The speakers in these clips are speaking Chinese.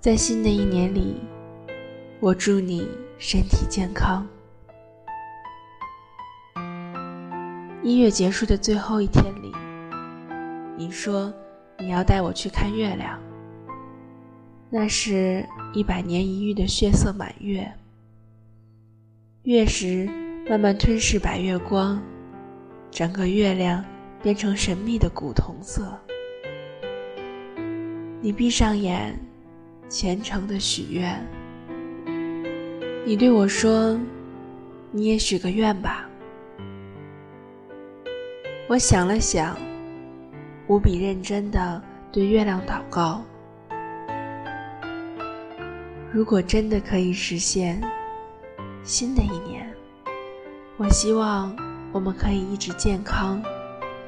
在新的一年里，我祝你身体健康。一月结束的最后一天里，你说你要带我去看月亮。那是一百年一遇的血色满月，月食慢慢吞噬白月光，整个月亮变成神秘的古铜色。你闭上眼，虔诚的许愿。你对我说：“你也许个愿吧。”我想了想，无比认真的对月亮祷告。如果真的可以实现，新的一年，我希望我们可以一直健康，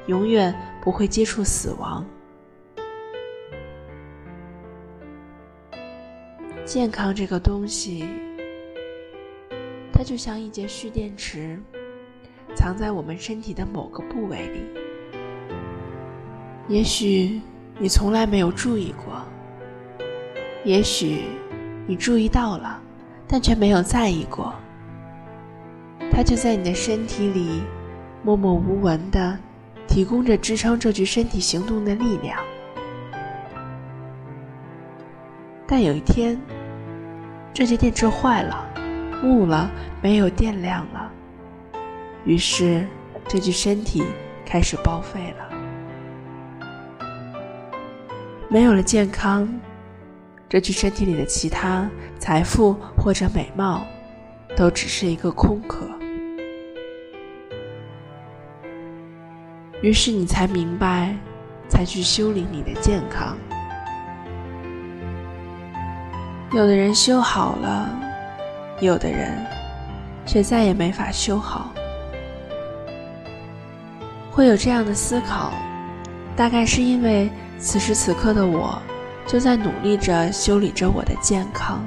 永远不会接触死亡。健康这个东西，它就像一节蓄电池，藏在我们身体的某个部位里。也许你从来没有注意过，也许。你注意到了，但却没有在意过。它就在你的身体里，默默无闻的提供着支撑这具身体行动的力量。但有一天，这节电池坏了，木了，没有电量了，于是这具身体开始报废了，没有了健康。这具身体里的其他财富或者美貌，都只是一个空壳。于是你才明白，才去修理你的健康。有的人修好了，有的人却再也没法修好。会有这样的思考，大概是因为此时此刻的我。就在努力着修理着我的健康。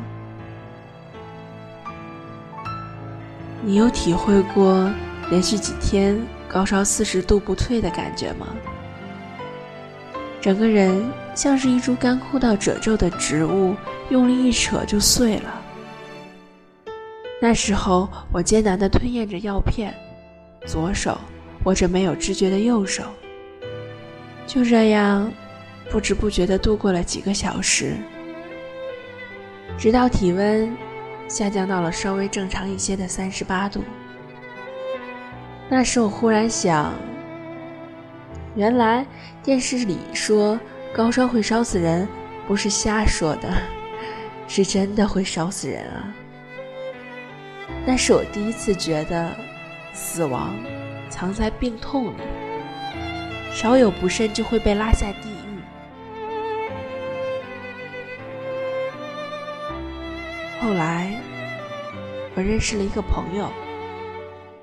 你有体会过连续几天高烧四十度不退的感觉吗？整个人像是一株干枯到褶皱的植物，用力一扯就碎了。那时候我艰难地吞咽着药片，左手握着没有知觉的右手，就这样。不知不觉地度过了几个小时，直到体温下降到了稍微正常一些的三十八度。那时我忽然想，原来电视里说高烧会烧死人，不是瞎说的，是真的会烧死人啊！那是我第一次觉得，死亡藏在病痛里，稍有不慎就会被拉下地狱。后来，我认识了一个朋友，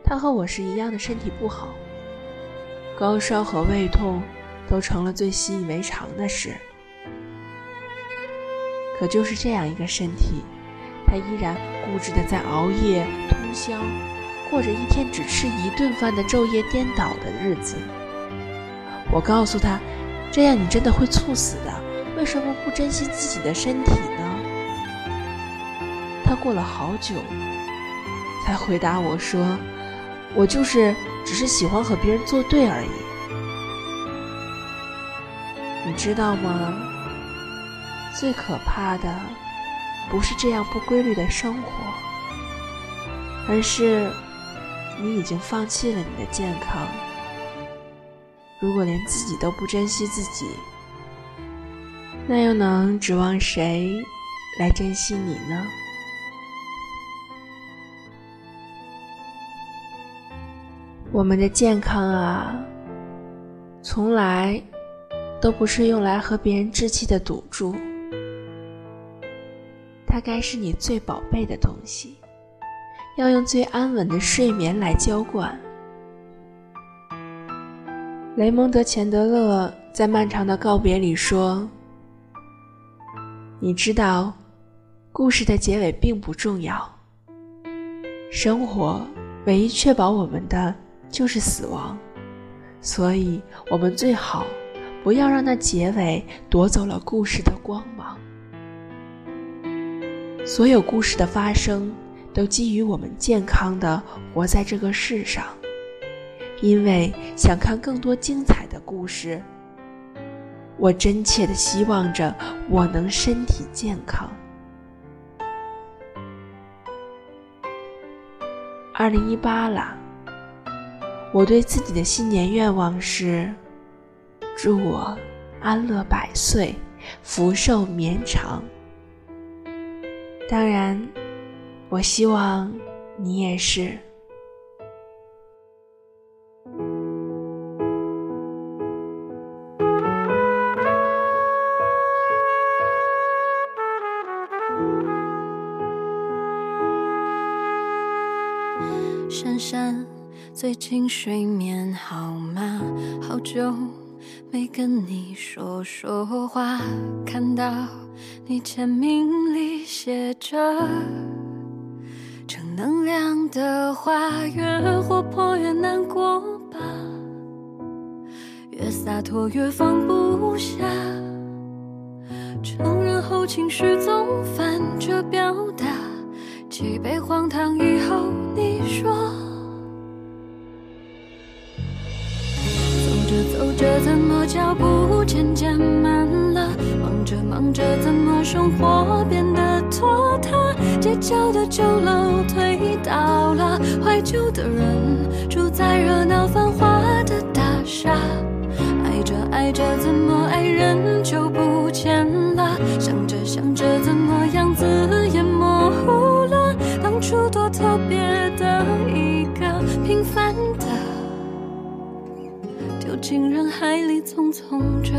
他和我是一样的身体不好，高烧和胃痛都成了最习以为常的事。可就是这样一个身体，他依然固执的在熬夜通宵，过着一天只吃一顿饭的昼夜颠倒的日子。我告诉他，这样你真的会猝死的，为什么不珍惜自己的身体呢？他过了好久，才回答我说：“我就是只是喜欢和别人作对而已。”你知道吗？最可怕的不是这样不规律的生活，而是你已经放弃了你的健康。如果连自己都不珍惜自己，那又能指望谁来珍惜你呢？我们的健康啊，从来都不是用来和别人置气的赌注，它该是你最宝贝的东西，要用最安稳的睡眠来浇灌。雷蒙德·钱德勒在漫长的告别里说：“你知道，故事的结尾并不重要，生活唯一确保我们的。”就是死亡，所以我们最好不要让那结尾夺走了故事的光芒。所有故事的发生，都基于我们健康的活在这个世上。因为想看更多精彩的故事，我真切的希望着我能身体健康。二零一八了，我对自己的新年愿望是：祝我安乐百岁，福寿绵长。当然，我希望你也是。珊珊，最近睡眠好吗？好久没跟你说说话，看到。你签名里写着正能量的话，越活泼越难过吧，越洒脱越放不下，承认后情绪总反着表达，几杯荒唐以后你说，着怎么脚步渐渐慢了？忙着忙着，怎么生活变得拖沓？街角的酒楼推倒了，怀旧的人住在热闹繁华的大厦。爱着爱着，怎么爱人就不见了？想着想着，怎么样子也模糊了？当初多特别的一个平凡的，进人海里匆匆着。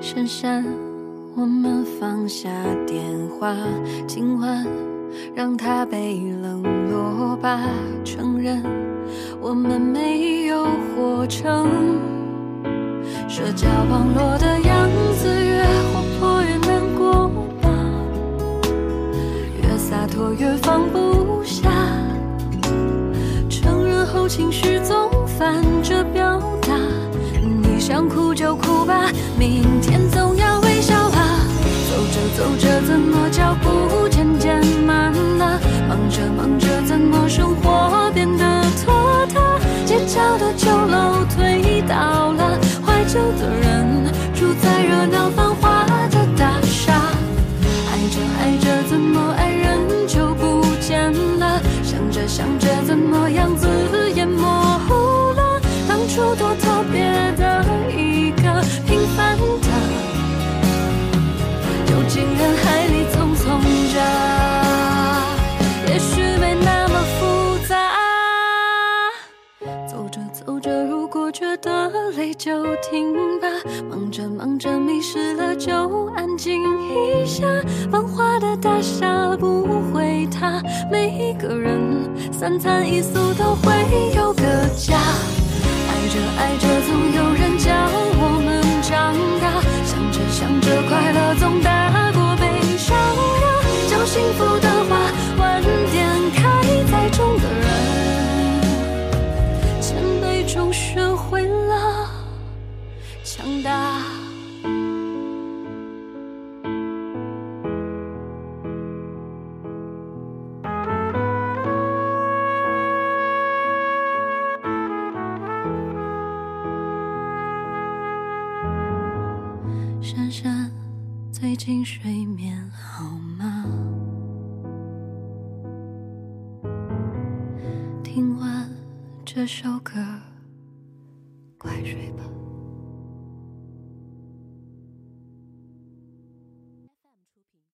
珊珊，我们放下电话，今晚让它被冷落吧。承认我们没有活成社交网络的样子，越活泼越难过吧，越洒脱越放不下。承认后情绪总反着表达。你想哭就哭吧，明天就停吧，忙着忙着迷失了，就安静一下。繁华的大厦不会塌，每一个人三餐一宿都会有个强大。珊珊，最近睡眠好吗？听完这首歌，快睡吧。